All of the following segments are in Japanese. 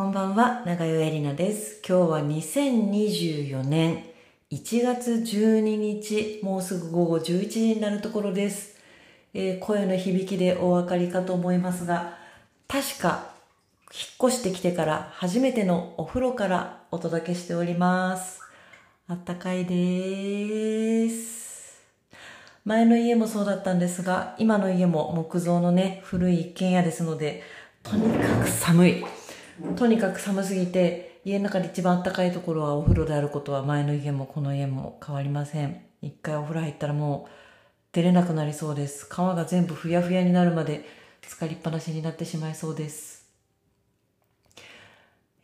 こんばんは、長与えりなです。今日は2024年1月12日、もうすぐ午後11時になるところです。えー声の響きでお分かりかと思いますが、確か引っ越してきてから初めてのお風呂からお届けしております。あったかいです。前の家もそうだったんですが、今の家も木造のね、古い一軒家ですので、とにかく寒い。とにかく寒すぎて、家の中で一番暖かいところはお風呂であることは前の家もこの家も変わりません。一回お風呂入ったらもう出れなくなりそうです。皮が全部ふやふやになるまで浸かりっぱなしになってしまいそうです。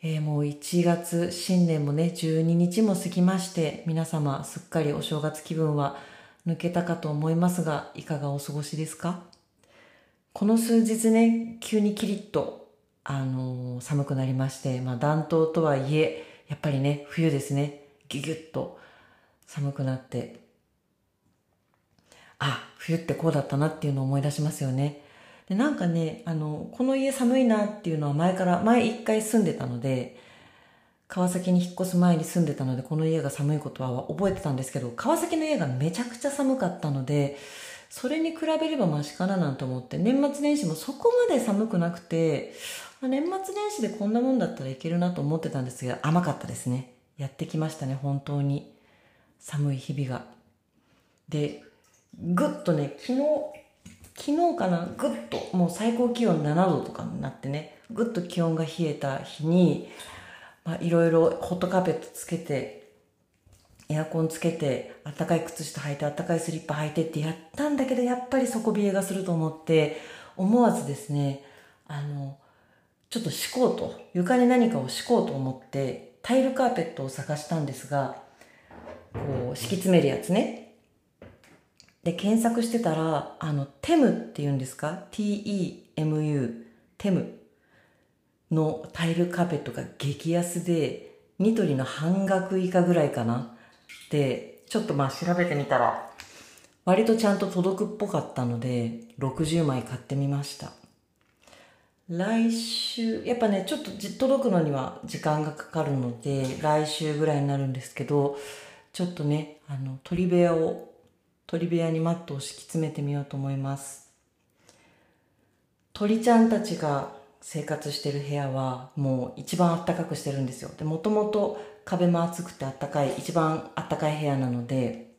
えーもう1月、新年もね、12日も過ぎまして、皆様すっかりお正月気分は抜けたかと思いますが、いかがお過ごしですか？この数日ね、急にキリッと、あのー寒くなりまして、まあ暖冬とはいえ、やっぱりね、冬ですね、ギュギュッと寒くなって、あ、冬ってこうだったなっていうのを思い出しますよね。で、なんかね、あの、この家寒いなっていうのは前から、前一回住んでたので、川崎に引っ越す前に住んでたので、この家が寒いことは覚えてたんですけど、川崎の家がめちゃくちゃ寒かったので、それに比べればマシかななんて思って、年末年始もそこまで寒くなくて、年末年始でこんなもんだったらいけるなと思ってたんですが、甘かったですね。やってきましたね、本当に。寒い日々が。で、ぐっとね、昨日、昨日かな、ぐっと、もう最高気温7度とかになってね、ぐっと気温が冷えた日に、まあいろいろホットカーペットつけて、エアコンつけて、あったかい靴下履いて、あったかいスリッパ履いてってやったんだけど、やっぱり底冷えがすると思って、思わずですね、あの、ちょっと敷こうと、床に何かを敷こうと思って、タイルカーペットを探したんですが、こう、敷き詰めるやつね。で、検索してたら、あの、テムって言うんですか ?T-E-M-U、テムのタイルカーペットが激安で、ニトリの半額以下ぐらいかな。で、ちょっとまあ調べてみたら、割とちゃんと届くっぽかったので、60枚買ってみました。来週、やっぱね、ちょっと届くのには時間がかかるので、来週ぐらいになるんですけど、ちょっとね、あの、鳥部屋を、鳥部屋にマットを敷き詰めてみようと思います。鳥ちゃんたちが生活してる部屋はもう一番暖かくしてるんですよ。で、もともと壁も厚くて暖かい、一番暖かい部屋なので、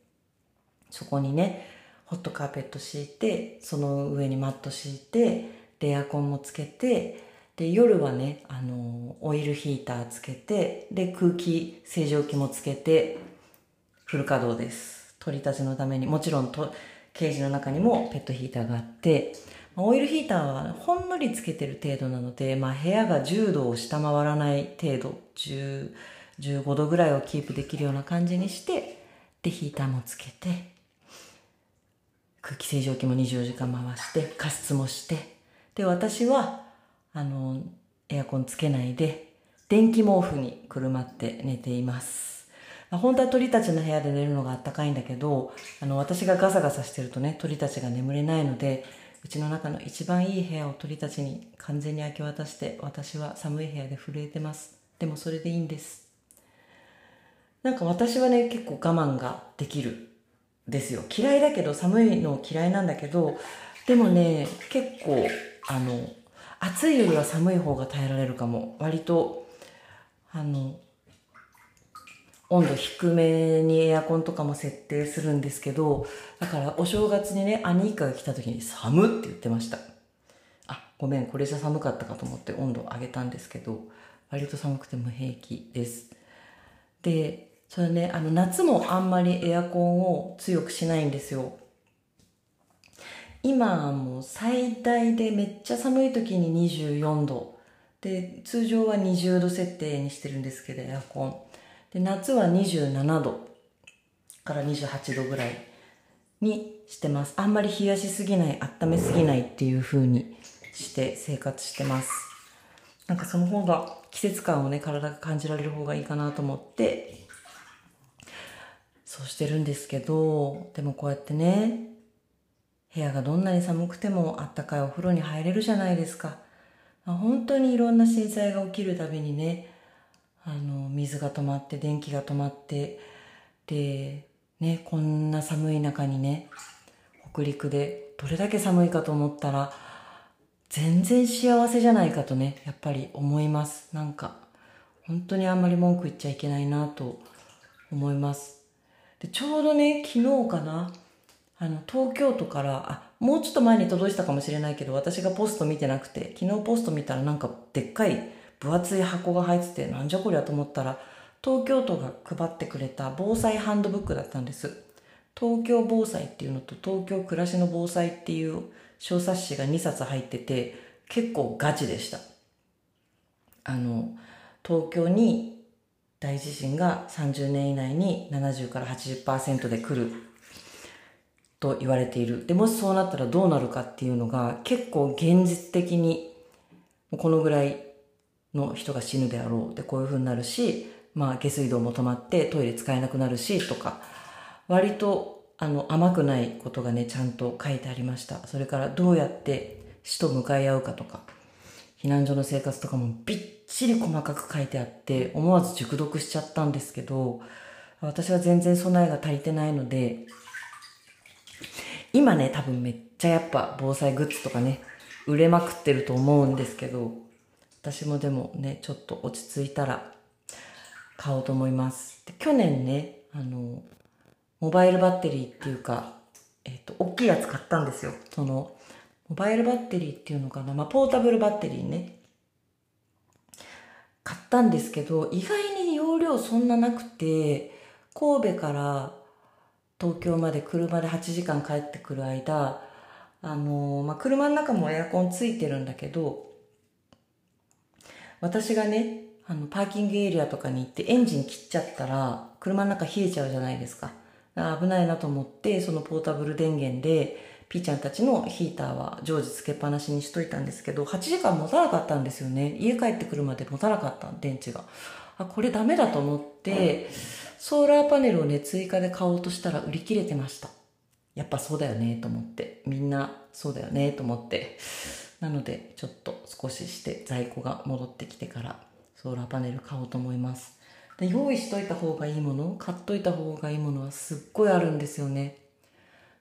そこにね、ホットカーペット敷いて、その上にマット敷いて、で、エアコンもつけて、で、夜はね、あの、オイルヒーターつけて、で、空気清浄機もつけて、フル稼働です。鳥たちのために、もちろんと、ケージの中にもペットヒーターがあって、オイルヒーターはほんのりつけてる程度なので、まあ部屋が10度を下回らない程度、10 15度ぐらいをキープできるような感じにして、で、ヒーターもつけて、空気清浄機も24時間回して、加湿もして、で、私は、あの、エアコンつけないで、電気毛布にくるまって寝ています。本当は鳥たちの部屋で寝るのがあったかいんだけど、あの、私がガサガサしてるとね、鳥たちが眠れないので、うちの中の一番いい部屋を鳥たちに完全に明け渡して、私は寒い部屋で震えてます。でもそれでいいんです。なんか私はね、結構我慢ができる。ですよ。嫌いだけど、寒いの嫌いなんだけど、でもね、結構、あの、暑いよりは寒い方が耐えられるかも。割と、あの、温度低めにエアコンとかも設定するんですけど、だからお正月にね、兄一家が来た時に寒って言ってました。あ、ごめん、これじゃ寒かったかと思って温度上げたんですけど、割と寒くても平気です。で、それね、あの、夏もあんまりエアコンを強くしないんですよ。今もう最大でめっちゃ寒い時に24度。で、通常は20度設定にしてるんですけど、エアコン。で、夏は27度から28度ぐらいにしてます。あんまり冷やしすぎない、温めすぎないっていう風にして生活してます。なんかその方が季節感をね、体が感じられる方がいいかなと思って、そうしてるんですけど、でもこうやってね、部屋がどんなに寒くてもあったかいお風呂に入れるじゃないですか。本当にいろんな震災が起きるたびにねあの水が止まって電気が止まってでねこんな寒い中にね北陸でどれだけ寒いかと思ったら全然幸せじゃないかとねやっぱり思いますなんか本当にあんまり文句言っちゃいけないなと思いますでちょうどね昨日かなあの東京都からあもうちょっと前に届いたかもしれないけど私がポスト見てなくて昨日ポスト見たらなんかでっかい分厚い箱が入っててなんじゃこりゃと思ったら東京都が配ってくれた防災ハンドブックだったんです。東京防災っていうのと東京暮らしの防災っていう小冊子が2冊入ってて結構ガチでした。あの東京に大地震が30年以内に70から80%で来ると言われている。で、もしそうなったらどうなるかっていうのが結構現実的にこのぐらいの人が死ぬであろう。で、こういう風になるし、まあ下水道も止まってトイレ使えなくなるしとか、割とあの甘くないことがね、ちゃんと書いてありました。それからどうやって死と向かい合うかとか、避難所の生活とかもびっちり細かく書いてあって、思わず熟読しちゃったんですけど、私は全然備えが足りてないので、今ね、多分めっちゃやっぱ防災グッズとかね、売れまくってると思うんですけど、私もでもね、ちょっと落ち着いたら買おうと思います。で去年ね、あの、モバイルバッテリーっていうか、えっ、と、大きいやつ買ったんですよ。その、モバイルバッテリーっていうのかな、まあ、ポータブルバッテリーね。買ったんですけど、意外に容量そんななくて、神戸から東京まで車で8時間帰ってくる間、あのー、まあ、車の中もエアコンついてるんだけど、私がね、あの、パーキングエリアとかに行ってエンジン切っちゃったら、車の中冷えちゃうじゃないですか。か危ないなと思って、そのポータブル電源で、ピーちゃんたちのヒーターは常時つけっぱなしにしといたんですけど、8時間持たなかったんですよね。家帰ってくるまで持たなかった、電池が。あ、これダメだと思って、ソーラーパネルをね、追加で買おうとしたら売り切れてました。やっぱそうだよねと思って。みんなそうだよねと思って。なので、ちょっと少しして在庫が戻ってきてからソーラーパネル買おうと思います。で用意しといた方がいいもの、買っといた方がいいものはすっごいあるんですよね。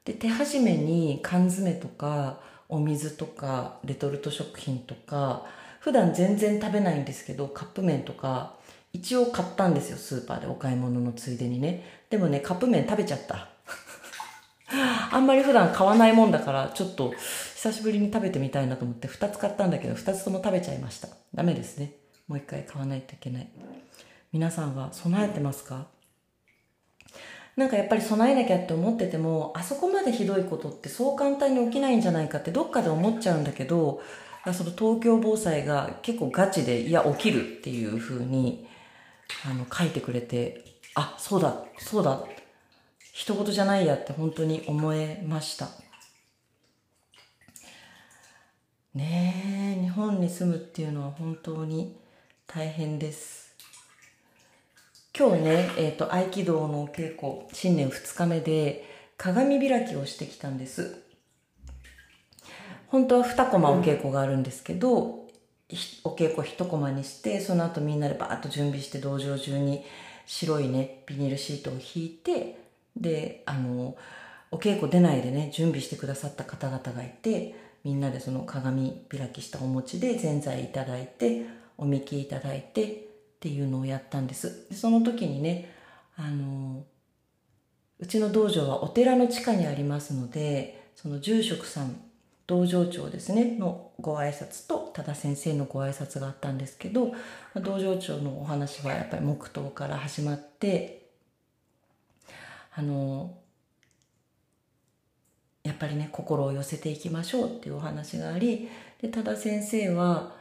で、手始めに缶詰とか、お水とか、レトルト食品とか、普段全然食べないんですけど、カップ麺とか、一応買ったんですよ、スーパーでお買い物のついでにね。でもね、カップ麺食べちゃった。あんまり普段買わないもんだから、ちょっと久しぶりに食べてみたいなと思って2つ買ったんだけど、2つとも食べちゃいました。ダメですね。もう一回買わないといけない。皆さんは備えてますか？なんかやっぱり備えなきゃって思ってても、あそこまでひどいことってそう簡単に起きないんじゃないかってどっかで思っちゃうんだけど、その東京防災が結構ガチで、いや、起きるっていう風にあの、書いてくれて、あ、そうだ、そうだ、一言じゃないやって本当に思えました。ねえ、日本に住むっていうのは本当に大変です。今日ね、えっ、ー、と、合気道の稽古、新年2日目で、鏡開きをしてきたんです。本当は2コマお稽古があるんですけど、お稽古一コマにしてその後みんなでバーッと準備して道場中に白いねビニールシートを引いてであのお稽古出ないでね準備してくださった方々がいてみんなでその鏡開きしたお餅でぜんざいいただいておみきいただいてっていうのをやったんです。でその時にねあのうちの道場はお寺の地下にありますのでその住職さん道場長ですねのご挨拶と多田先生のご挨拶があったんですけど道場長のお話はやっぱり黙祷から始まってあのやっぱりね心を寄せていきましょうっていうお話がありで多田先生は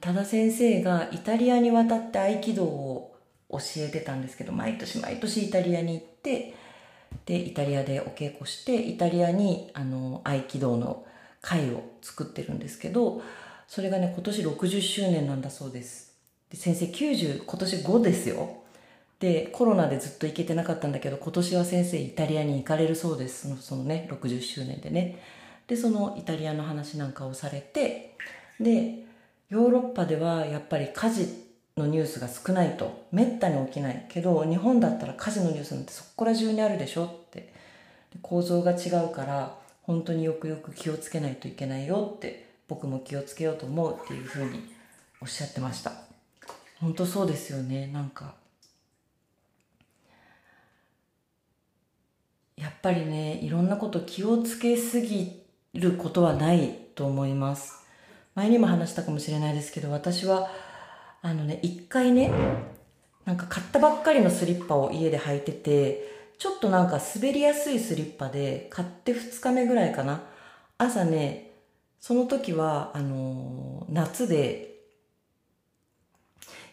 多田先生がイタリアに渡って合気道を教えてたんですけど毎年毎年イタリアに行ってでイタリアでお稽古してイタリアにあの合気道の会を作ってるんですけど、それがね、今年60周年なんだそうです。で先生90、今年5ですよ。で、コロナでずっと行けてなかったんだけど、今年は先生イタリアに行かれるそうです。そのそのね、60周年でね。で、そのイタリアの話なんかをされて、で、ヨーロッパではやっぱり火事のニュースが少ないとめったに起きないけど日本だったら火事のニュースなんてそこら中にあるでしょって構造が違うから本当によくよく気をつけないといけないよって僕も気をつけようと思うっていうふうにおっしゃってました。本当そうですよね。なんかやっぱりねいろんなこと気をつけすぎることはないと思います。前にも話したかもしれないですけど私はあのね一回ねなんか買ったばっかりのスリッパを家で履いててちょっとなんか滑りやすいスリッパで買って2日目ぐらいかな。朝ねその時はあのー、夏で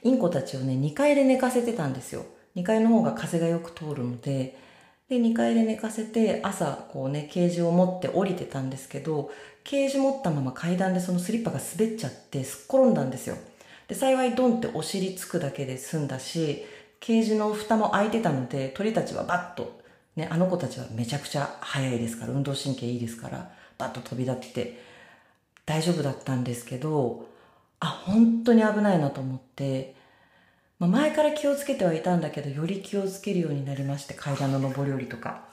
インコたちをね2階で寝かせてたんですよ。2階の方が風がよく通るので。で、2階で寝かせて、朝、こうね、ケージを持って降りてたんですけど、ケージ持ったまま階段でそのスリッパが滑っちゃって、すっ転んだんですよ。で、幸いドンってお尻つくだけで済んだし、ケージの蓋も開いてたので、鳥たちはバッと、ね、あの子たちはめちゃくちゃ速いですから、運動神経いいですから、バッと飛び立って大丈夫だったんですけど、あ、本当に危ないなと思って、まあ、前から気をつけてはいたんだけど、より気をつけるようになりまして、階段の上り下りとか。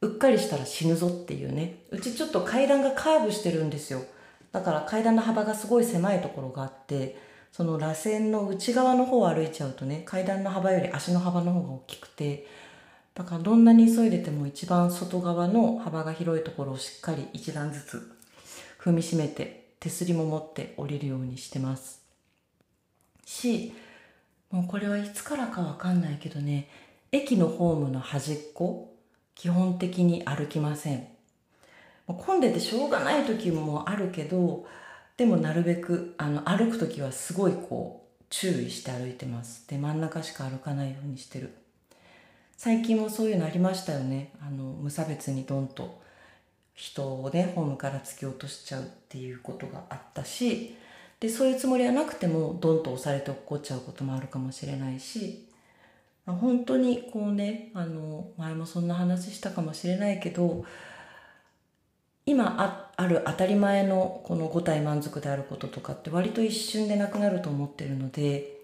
うっかりしたら死ぬぞっていうね。うちちょっと階段がカーブしてるんですよ。だから階段の幅がすごい狭いところがあって、その螺旋の内側の方を歩いちゃうとね、階段の幅より足の幅の方が大きくて、だからどんなに急いでても一番外側の幅が広いところをしっかり一段ずつ踏みしめて手すりも持って降りるようにしてます。し、もうこれはいつからかわかんないけどね、駅のホームの端っこ、基本的に歩きません。混んでてしょうがない時もあるけど、でもなるべく、あの、歩く時はすごいこう、注意して歩いてます。で、真ん中しか歩かないようにしてる。最近もそういうのありましたよね。あの、無差別にドンと人をね、ホームから突き落としちゃうっていうことがあったし、でそういうつもりはなくてもドンと押されて落っこっちゃうこともあるかもしれないし本当にこうねあの前もそんな話したかもしれないけど今あある当たり前のこの五体満足であることとかって割と一瞬でなくなると思ってるので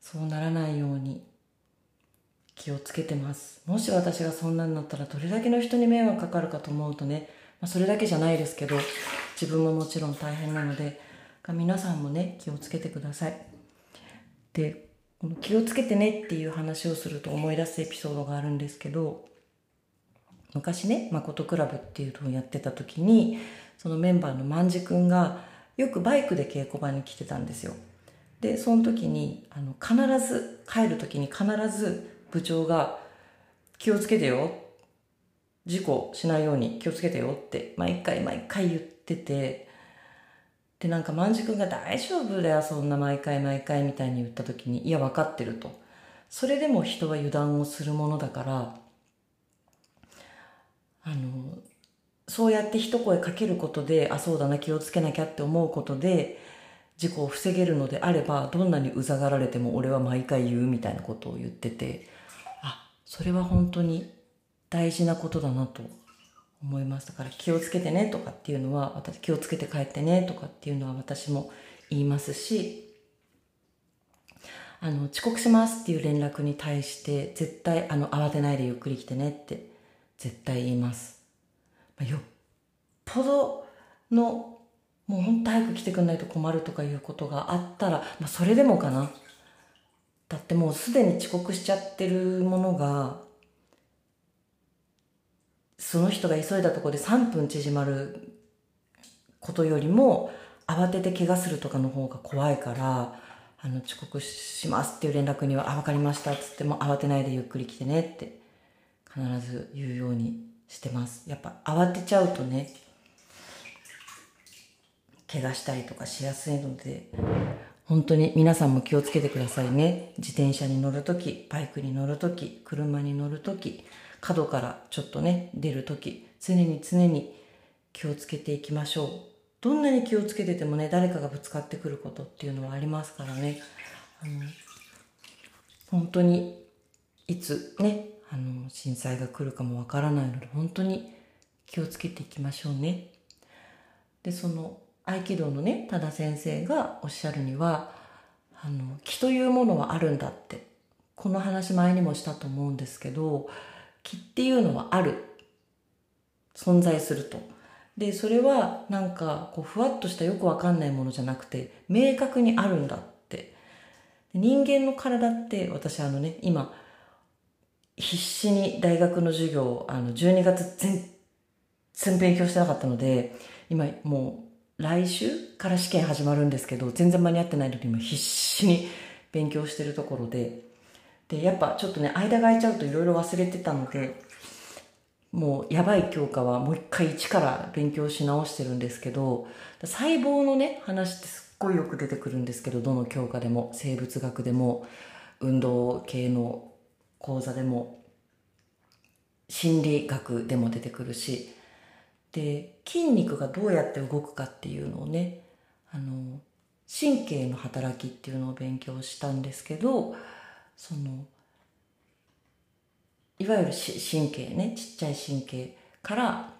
そうならないように気をつけてます。もし私がそんなになったらどれだけの人に迷惑かかるかと思うとね、まあ、それだけじゃないですけど自分ももちろん大変なので皆さんもね気をつけてください。でこの気をつけてねっていう話をすると思い出すエピソードがあるんですけど昔ね誠クラブっていうのをやってた時にそのメンバーの万次くんがよくバイクで稽古場に来てたんですよ。でその時にあの必ず帰る時に必ず部長が「気をつけてよ事故しないように気をつけてよ」って毎回毎回言っててでなんか万次君が大丈夫だよそんな毎回毎回みたいに言った時にいや分かってると。それでも人は油断をするものだからあのそうやって一声かけることであそうだな気をつけなきゃって思うことで事故を防げるのであればどんなにうざがられても俺は毎回言うみたいなことを言っててあそれは本当に大事なことだなと思います。だから気をつけてねとかっていうのは私気をつけて帰ってねとかっていうのは私も言いますしあの遅刻しますっていう連絡に対して絶対あの慌てないでゆっくり来てねって絶対言います、まあ、よっぽどのもうほんと早く来てくんないと困るとかいうことがあったら、まあ、それでもかな。だってもうすでに遅刻しちゃってるものがその人が急いだところで3分縮まることよりも慌てて怪我するとかの方が怖いからあの遅刻しますっていう連絡には「あ分かりました」っつっても慌てないでゆっくり来てねって必ず言うようにしてますやっぱ慌てちゃうとね怪我したりとかしやすいので本当に皆さんも気をつけてくださいね自転車に乗るときバイクに乗るとき車に乗るとき角からちょっとね、出るとき、常に常に気をつけていきましょう。どんなに気をつけててもね、誰かがぶつかってくることっていうのはありますからね。あの本当にいつね、あの震災が来るかもわからないので、本当に気をつけていきましょうね。で、その合気道のね多田先生がおっしゃるにはあの気というものはあるんだってこの話前にもしたと思うんですけど気っていうのはある。存在すると。でそれはなんかこうふわっとしたよくわかんないものじゃなくて明確にあるんだって。人間の体って私あのね今必死に大学の授業あの12月全然勉強してなかったので今もう来週から試験始まるんですけど全然間に合ってないのに今必死に勉強してるところで。でやっぱちょっとね間が空いちゃうといろいろ忘れてたのでもうやばい教科はもう一回一から勉強し直してるんですけど細胞のね話ってすっごいよく出てくるんですけどどの教科でも生物学でも運動系の講座でも心理学でも出てくるしで筋肉がどうやって動くかっていうのをねあの神経の働きっていうのを勉強したんですけどそのいわゆる神経ねちっちゃい神経から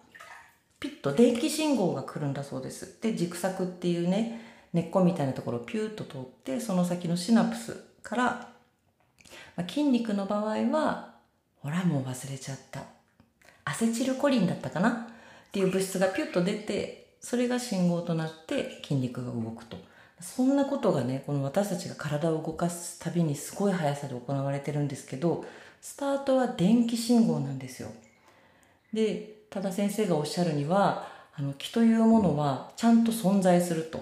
ピッと電気信号が来るんだそうです。で軸索っていうね根っこみたいなところをピューッと通ってその先のシナプスから、まあ、筋肉の場合はほらもう忘れちゃったアセチルコリンだったかな？っていう物質がピュッと出てそれが信号となって筋肉が動くとそんなことがねこの私たちが体を動かすたびにすごい速さで行われてるんですけどスタートは電気信号なんですよ。で、多田先生がおっしゃるには、あの、気というものはちゃんと存在すると。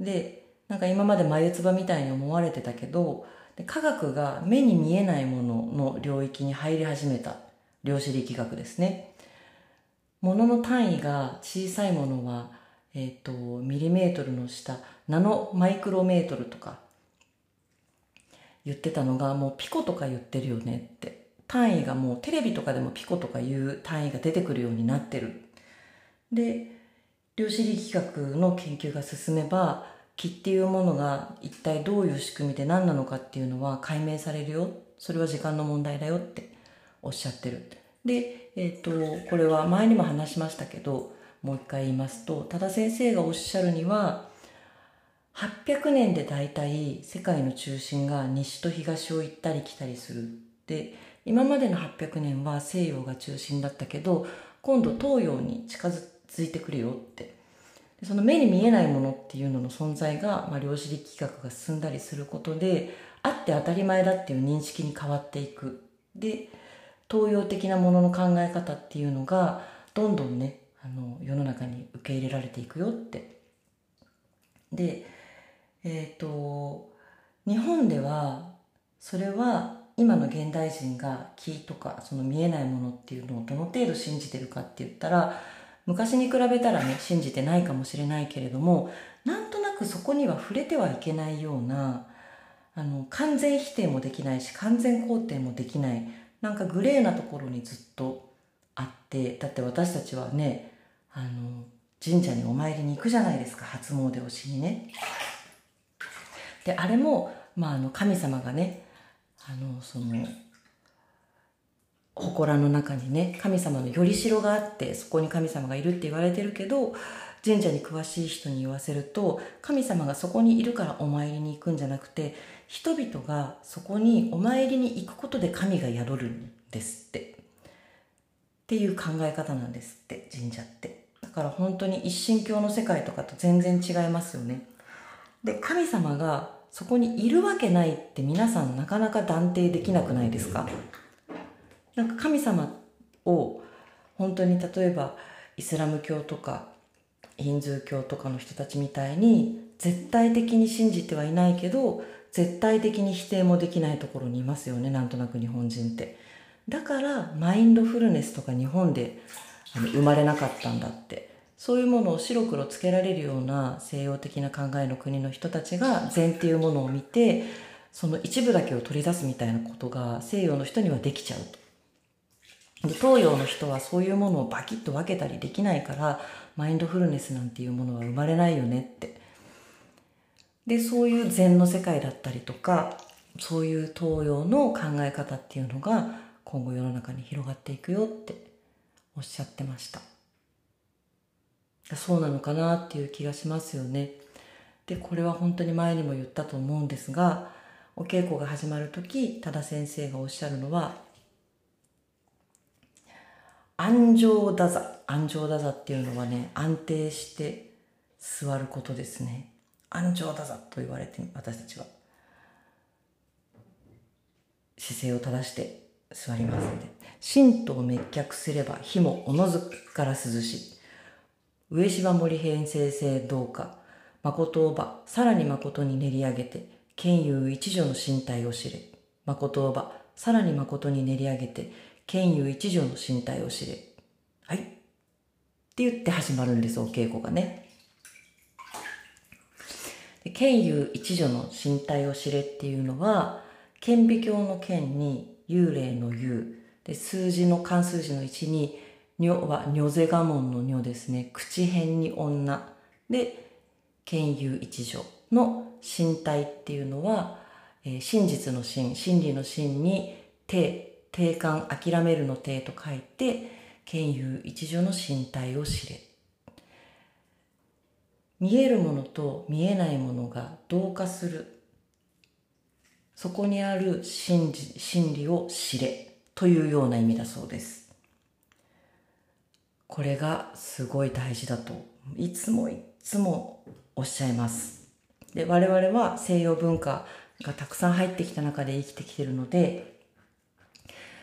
で、なんか今まで眉唾みたいに思われてたけど、で科学が目に見えないものの領域に入り始めた量子力学ですね。ものの単位が小さいものは、えっ、ー、と、ミリメートルの下、ナノマイクロメートルとか、言ってたのがもうピコとか言ってるよねって単位がもうテレビとかでもピコとかいう単位が出てくるようになってるで量子力学の研究が進めば気っていうものが一体どういう仕組みで何なのかっていうのは解明されるよ。それは時間の問題だよっておっしゃってる。でえっ、ー、とこれは前にも話しましたけどもう一回言いますと多田先生がおっしゃるには800年で大体世界の中心が西と東を行ったり来たりする。で今までの800年は西洋が中心だったけど今度東洋に近づいてくるよってその目に見えないものっていうのの存在が、まあ、量子力学が進んだりすることであって当たり前だっていう認識に変わっていく。で東洋的なものの考え方っていうのがどんどんねあの世の中に受け入れられていくよって。でえっ、ー、と日本ではそれは今の現代人が気とかその見えないものっていうのをどの程度信じてるかって言ったら昔に比べたらね信じてないかもしれないけれどもなんとなくそこには触れてはいけないようなあの完全否定もできないし完全肯定もできないなんかグレーなところにずっとあってだって私たちはねあの神社にお参りに行くじゃないですか初詣をしにね。であれも、まあ、あの神様がねあのその祠の中にね神様のよりしろがあってそこに神様がいるって言われてるけど神社に詳しい人に言わせると神様がそこにいるからお参りに行くんじゃなくて人々がそこにお参りに行くことで神が宿るんですって。っていう考え方なんですって神社って。だから本当に一神教の世界とかと全然違いますよね。で、神様がそこにいるわけないって皆さんなかなか断定できなくないですか？なんか神様を本当に例えばイスラム教とかヒンズー教とかの人たちみたいに絶対的に信じてはいないけど絶対的に否定もできないところにいますよねなんとなく日本人ってだからマインドフルネスとか日本で生まれなかったんだってそういうものを白黒つけられるような西洋的な考えの国の人たちが禅っていうものを見てその一部だけを取り出すみたいなことが西洋の人にはできちゃうと。で東洋の人はそういうものをバキッと分けたりできないからマインドフルネスなんていうものは生まれないよねって。でそういう禅の世界だったりとかそういう東洋の考え方っていうのが今後世の中に広がっていくよっておっしゃってました。そうなのかなっていう気がしますよね。でこれは本当に前にも言ったと思うんですがお稽古が始まる時多田先生がおっしゃるのは安定だ座。安定だ座っていうのはね安定して座ることですね。安定だ座と言われて私たちは。姿勢を正して座りますので。神道滅却すれば火もおのずから涼し上芝森編成性どうか誠をばさらに誠に練り上げて剣友一助の身体を知れ。誠をばさらに誠に練り上げて剣友一助の身体を知れ。はい。って言って始まるんですお稽古がね。剣友一助の身体を知れっていうのは顕微鏡の剣に幽霊の幽。で数字の漢数字の1に女は女瀬我門の女ですね。口辺に女。で剣友一助の身体っていうのは、えー、真実の真真理の真に定定感諦めるの定と書いて剣友一助の身体を知れ。見えるものと見えないものが同化する。そこにある真真理を知れ。というような意味だそうです。これがすごい大事だといつもいつもおっしゃいます。で、我々は西洋文化がたくさん入ってきた中で生きてきてるので、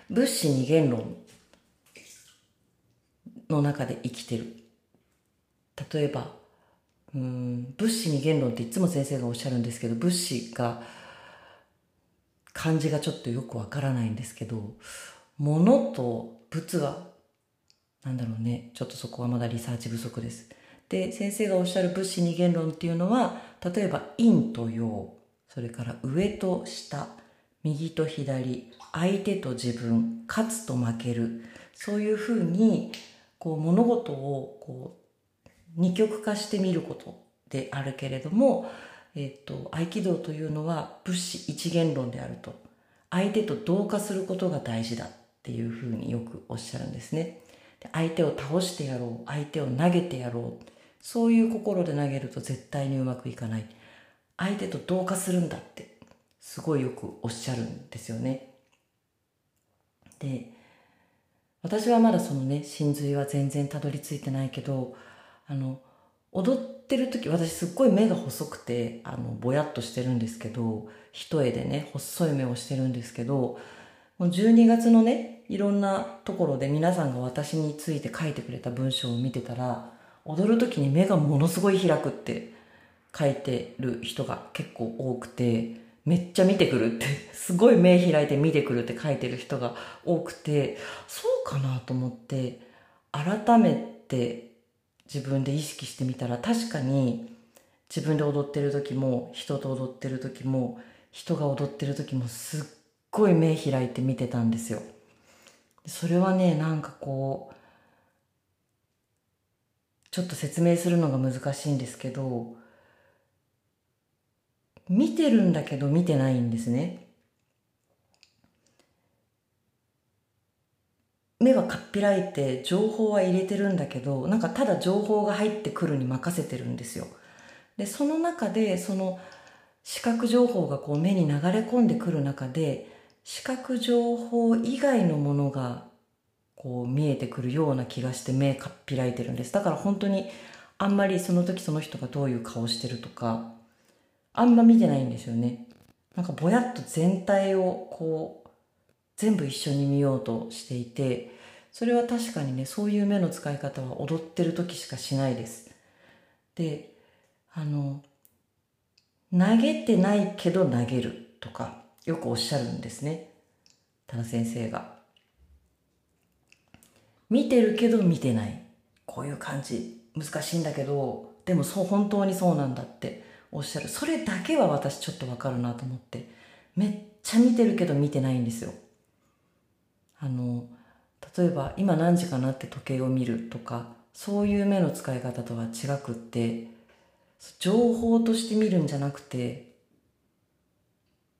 物資二元論の中で生きてる。例えば、うん物資二元論っていつも先生がおっしゃるんですけど、物資が漢字がちょっとよくわからないんですけど、物と物は、なんだろうね、ちょっとそこはまだリサーチ不足です。で先生がおっしゃる物資二元論っていうのは例えば陰と陽それから上と下右と左相手と自分勝つと負けるそういうふうにこう物事をこう二極化してみることであるけれども、えっ、と合気道というのは物資一元論であると相手と同化することが大事だっていうふうによくおっしゃるんですね。相手を倒してやろう相手を投げてやろうそういう心で投げると絶対にうまくいかない。相手と同化するんだって、すごいよくおっしゃるんですよね。で、私はまだそのね、真髄は全然たどり着いてないけど、あの、踊ってる時、私すっごい目が細くて、あの、ぼやっとしてるんですけど、一重でね、細い目をしてるんですけど、もう12月のね、いろんなところで皆さんが私について書いてくれた文章を見てたら、踊る時に目がものすごい開くって書いてる人が結構多くて、めっちゃ見てくるって、すごい目開いて見てくるって書いてる人が多くて、そうかなと思って、改めて自分で意識してみたら確かに自分で踊ってる時も人と踊ってる時も人が踊ってる時もすっごい目開いて見てたんですよ。それはね、なんかこう、ちょっと説明するのが難しいんですけど、見てるんだけど見てないんですね。目はかっぴらいて情報は入れてるんだけど、なんかただ情報が入ってくるに任せてるんですよ。で、その中で、その視覚情報がこう目に流れ込んでくる中で、視覚情報以外のものがこう見えてくるような気がして目かっぴらいてるんです。だから本当にあんまりその時その人がどういう顔してるとか、あんま見てないんですよね。なんかぼやっと全体をこう、全部一緒に見ようとしていて、それは確かにね、そういう目の使い方は踊ってる時しかしないです。で、あの、投げてないけど投げるとか、よくおっしゃるんですね。多田先生が。見てるけど見てない。こういう感じ。難しいんだけど、でもそう、本当にそうなんだっておっしゃる。それだけは私ちょっとわかるなと思って。めっちゃ見てるけど見てないんですよ。あの、例えば今何時かなって時計を見るとか、そういう目の使い方とは違くって、情報として見るんじゃなくて、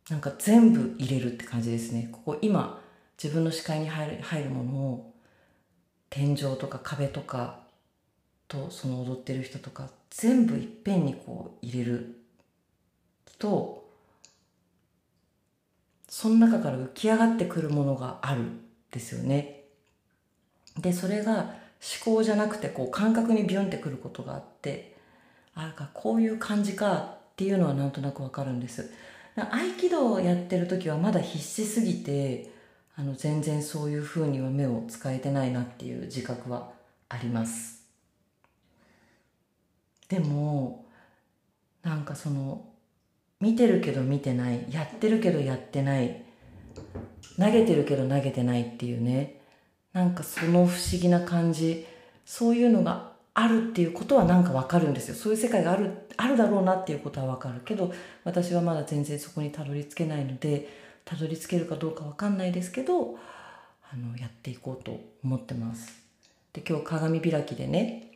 なんか全部入れるって感じですね。ここ今自分の視界に入る入るものを天井とか壁とかとその踊ってる人とか全部いっぺんにこう入れるとその中から浮き上がってくるものがあるんですよね。でそれが思考じゃなくてこう感覚にビュンってくることがあってああこういう感じかっていうのはなんとなくわかるんです。合気道をやってる時はまだ必死すぎてあの全然そういうふうには目を使えてないなっていう自覚はありますでもなんかその見てるけど見てないやってるけどやってない投げてるけど投げてないっていうねなんかその不思議な感じそういうのがあるっていうことはなんかわかるんですよ。そういう世界があるあるだろうなっていうことはわかる。けど私はまだ全然そこにたどり着けないのでたどり着けるかどうかわかんないですけどあのやっていこうと思ってます。で今日鏡開きでね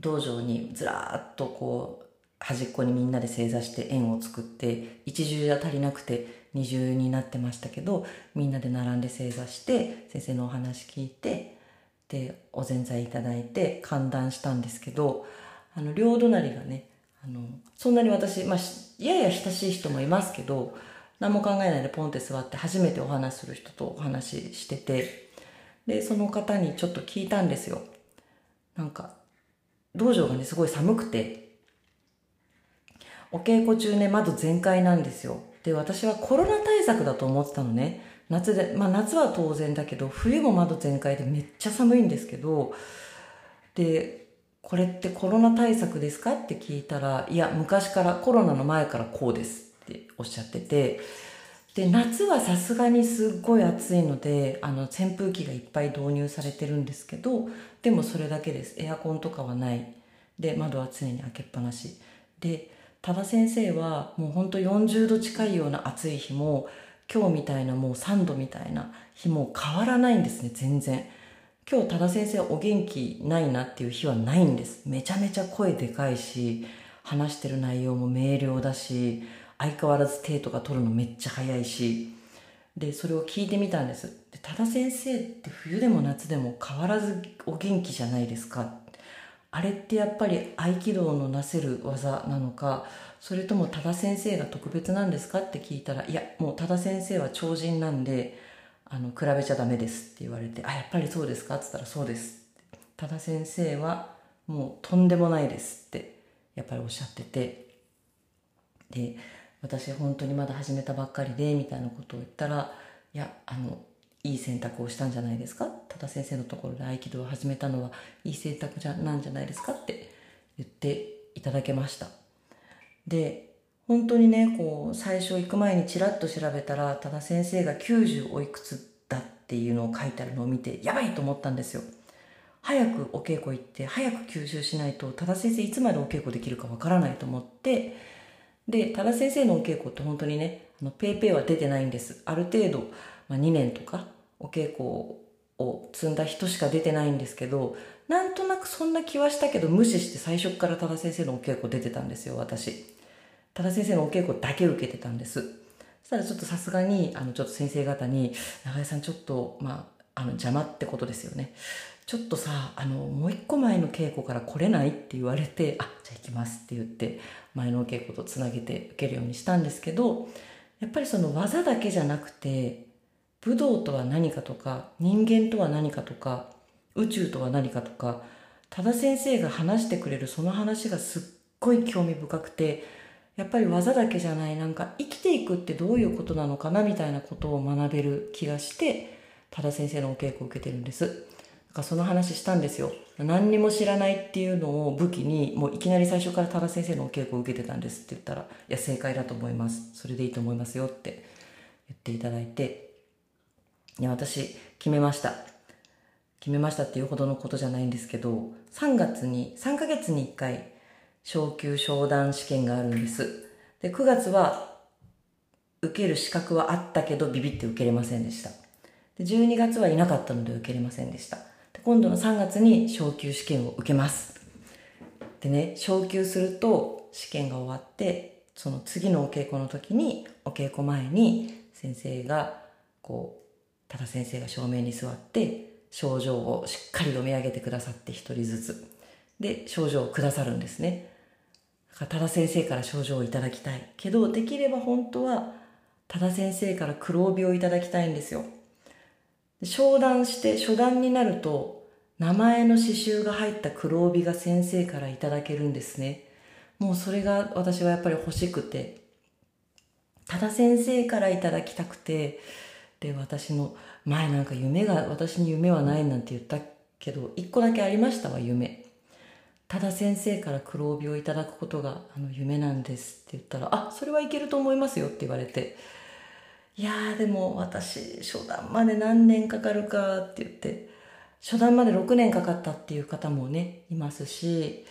道場にずらっとこう端っこにみんなで正座して円を作って一重じゃ足りなくて二重になってましたけどみんなで並んで正座して先生のお話聞いてでおぜんざいいただいて歓談したんですけどあの両隣がねあのそんなに私、まあ、やや親しい人もいますけど何も考えないでポンって座って初めてお話する人とお話ししててでその方にちょっと聞いたんですよ。なんか道場がねすごい寒くて。お稽古中ね窓全開なんですよ。で私はコロナ対策だと思ってたのね。夏でまあ夏は当然だけど冬も窓全開でめっちゃ寒いんですけど。でこれってコロナ対策ですか？って聞いたらいや昔からコロナの前からこうですっておっしゃってて。で夏はさすがにすっごい暑いのであの扇風機がいっぱい導入されてるんですけどでもそれだけです。エアコンとかはない。で窓は常に開けっぱなし。で多田先生はもうほんと40度近いような暑い日も今日みたいなもう3度みたいな日も変わらないんですね全然。今日多田先生お元気ないなっていう日はないんです。めちゃめちゃ声でかいし話してる内容も明瞭だし相変わらず手とか取るのめっちゃ早いしでそれを聞いてみたんです。で多田先生って冬でも夏でも変わらずお元気じゃないですか。あれってやっぱり合気道のなせる技なのかそれとも多田先生が特別なんですかって聞いたらいやもう多田先生は超人なんであの比べちゃダメですって言われてあやっぱりそうですかって言ったらそうです多田先生はもうとんでもないですってやっぱりおっしゃってて。で私本当にまだ始めたばっかりでみたいなことを言ったらいやあのいい選択をしたんじゃないですか？多田先生のところで合気道を始めたのはいい選択じゃなんじゃないですか？って言っていただけました。で本当にねこう最初行く前にちらっと調べたら多田先生が90おいくつだっていうのを書いてあるのを見てやばいと思ったんですよ。早くお稽古行って早く吸収しないと多田先生いつまでお稽古できるかわからないと思ってで、多田先生のお稽古って本当にね、あの、ペイペイは出てないんです。ある程度、まあ、2年とか、お稽古を積んだ人しか出てないんですけど、なんとなくそんな気はしたけど、無視して最初から多田先生のお稽古出てたんですよ、私。多田先生のお稽古だけ受けてたんです。そしたらちょっとさすがに、あの、ちょっと先生方に、長井さんちょっと、まあ、あの、邪魔ってことですよね。ちょっとさ、あの、もう一個前の稽古から来れないって言われて、あ、じゃあ行きますって言って、前のお稽古とつなげて受けるようにしたんですけど、やっぱりその技だけじゃなくて、武道とは何かとか、人間とは何かとか、宇宙とは何かとか、多田先生が話してくれるその話がすっごい興味深くて、やっぱり技だけじゃない、なんか生きていくってどういうことなのかなみたいなことを学べる気がして、多田先生のお稽古を受けてるんですだ。からその話したんですよ。何にも知らないっていうのを武器に、もういきなり最初から多田先生のお稽古を受けてたんですって言ったら、いや、正解だと思います。それでいいと思いますよって言っていただいて、いや、私、決めました。決めましたっていうほどのことじゃないんですけど、3月に、3ヶ月に1回、昇級昇段試験があるんです。で、9月は、受ける資格はあったけど、ビビって受けれませんでした。で、12月はいなかったので受けれませんでした。今度の3月に昇級試験を受けます。でね、昇級すると試験が終わって、その次のお稽古の時に、お稽古前に先生が、こう、多田先生が正面に座って、症状をしっかり読み上げてくださって一人ずつ。で、症状をくださるんですね。だ多田先生から症状をいただきたい。けど、できれば本当は多田先生から黒帯をいただきたいんですよ。商談して初段になると名前の刺繍が入った黒帯が先生からいただけるんですね。もうそれが私はやっぱり欲しくて、多田先生からいただきたくて、で、私の前なんか夢が、私に夢はないなんて言ったけど、一個だけありましたわ、夢。多田先生から黒帯をいただくことがあの夢なんですって言ったら、あ、それはいけると思いますよって言われて、いやーでも私初段まで何年かかるかって言って初段まで6年かかったっていう方もねいますしい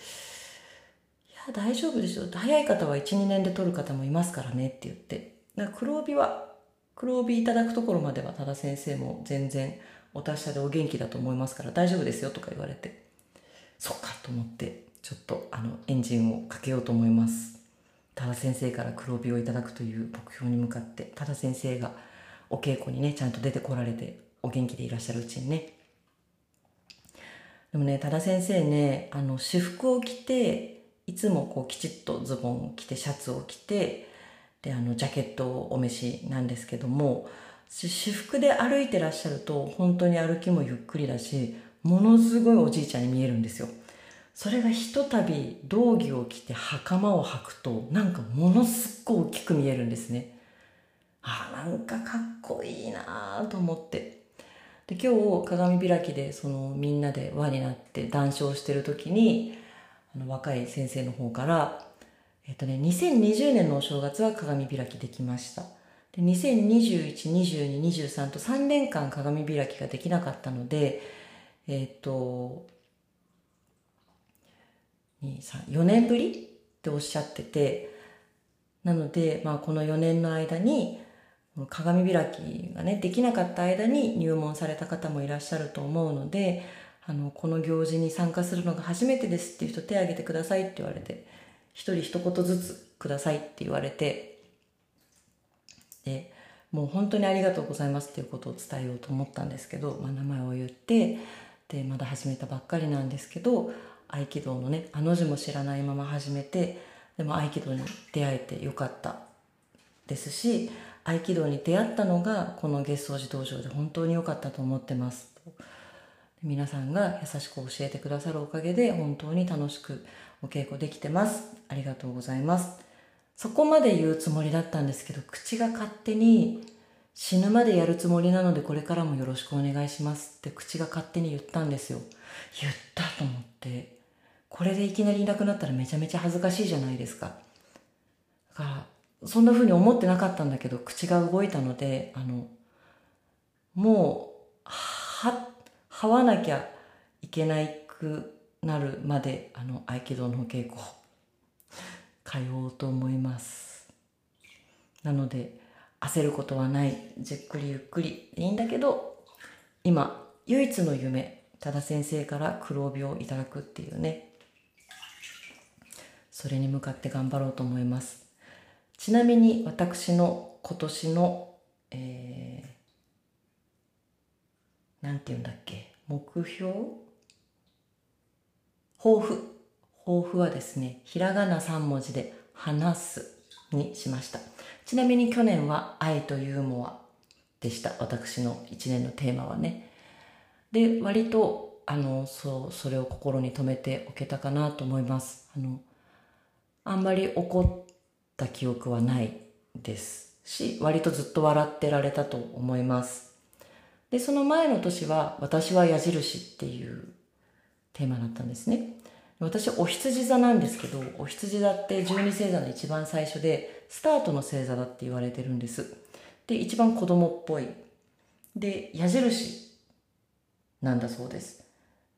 や大丈夫でしょ早い方は12年で取る方もいますからねって言って。だから黒帯は黒帯いただくところまでは多田先生も全然お達者でお元気だと思いますから大丈夫ですよとか言われてそっかと思ってちょっとあのエンジンをかけようと思います。多田先生から黒帯をいただくという目標に向かって多田先生がお稽古にねちゃんと出てこられてお元気でいらっしゃるうちにね。でもね多田先生ねあの私服を着ていつもこうきちっとズボンを着てシャツを着てであのジャケットをお召しなんですけども私服で歩いてらっしゃると本当に歩きもゆっくりだしものすごいおじいちゃんに見えるんですよ。それがひとたび道着を着て袴を履くとなんかものすっごい大きく見えるんですね。ああ、なんかかっこいいなと思って。で、今日鏡開きでそのみんなで輪になって談笑してる時にあの若い先生の方からえっとね、2020年のお正月は鏡開きできました。で、2021、22、23と3年間鏡開きができなかったので、えっと、4年ぶりっておっしゃってて、なので、まあ、この4年の間に、鏡開きがね、できなかった間に入門された方もいらっしゃると思うので、あの、この行事に参加するのが初めてですっていう人手挙げてくださいって言われて、一人一言ずつくださいって言われて、で、もう本当にありがとうございますっていうことを伝えようと思ったんですけど、まあ、名前を言って、で、まだ始めたばっかりなんですけど、合気道のねあの字も知らないまま始めてでも合気道に出会えてよかったですし合気道に出会ったのがこの月草寺道場で本当に良かったと思ってます。皆さんが優しく教えてくださるおかげで本当に楽しくお稽古できてます。ありがとうございます。そこまで言うつもりだったんですけど口が勝手に死ぬまでやるつもりなのでこれからもよろしくお願いしますって口が勝手に言ったんですよ。言ったと思って。これでいきなりいなくなったらめちゃめちゃ恥ずかしいじゃないですか。だから、そんな風に思ってなかったんだけど、口が動いたので、あの、もう、は、はわなきゃいけないくなるまで、あの、合気道の稽古、通おうと思います。なので、焦ることはない。じっくりゆっくりいいんだけど、今、唯一の夢、多田先生から黒帯をいただくっていうね、それに向かって頑張ろうと思います。ちなみに私の今年の、えー、なんて言うんだっけ、目標？抱負？抱負はですね、ひらがな3文字で話すにしました。ちなみに去年は愛とユーモアでした。私の1年のテーマはね。で、割と、あの、そう、それを心に留めておけたかなと思います。あの、あんまり怒った記憶はないですし、割とずっと笑ってられたと思います。で、その前の年は、私は矢印っていうテーマだったんですね。私、お羊座なんですけど、お羊座って十二星座の一番最初で、スタートの星座だって言われてるんです。で、一番子供っぽい。で、矢印なんだそうです。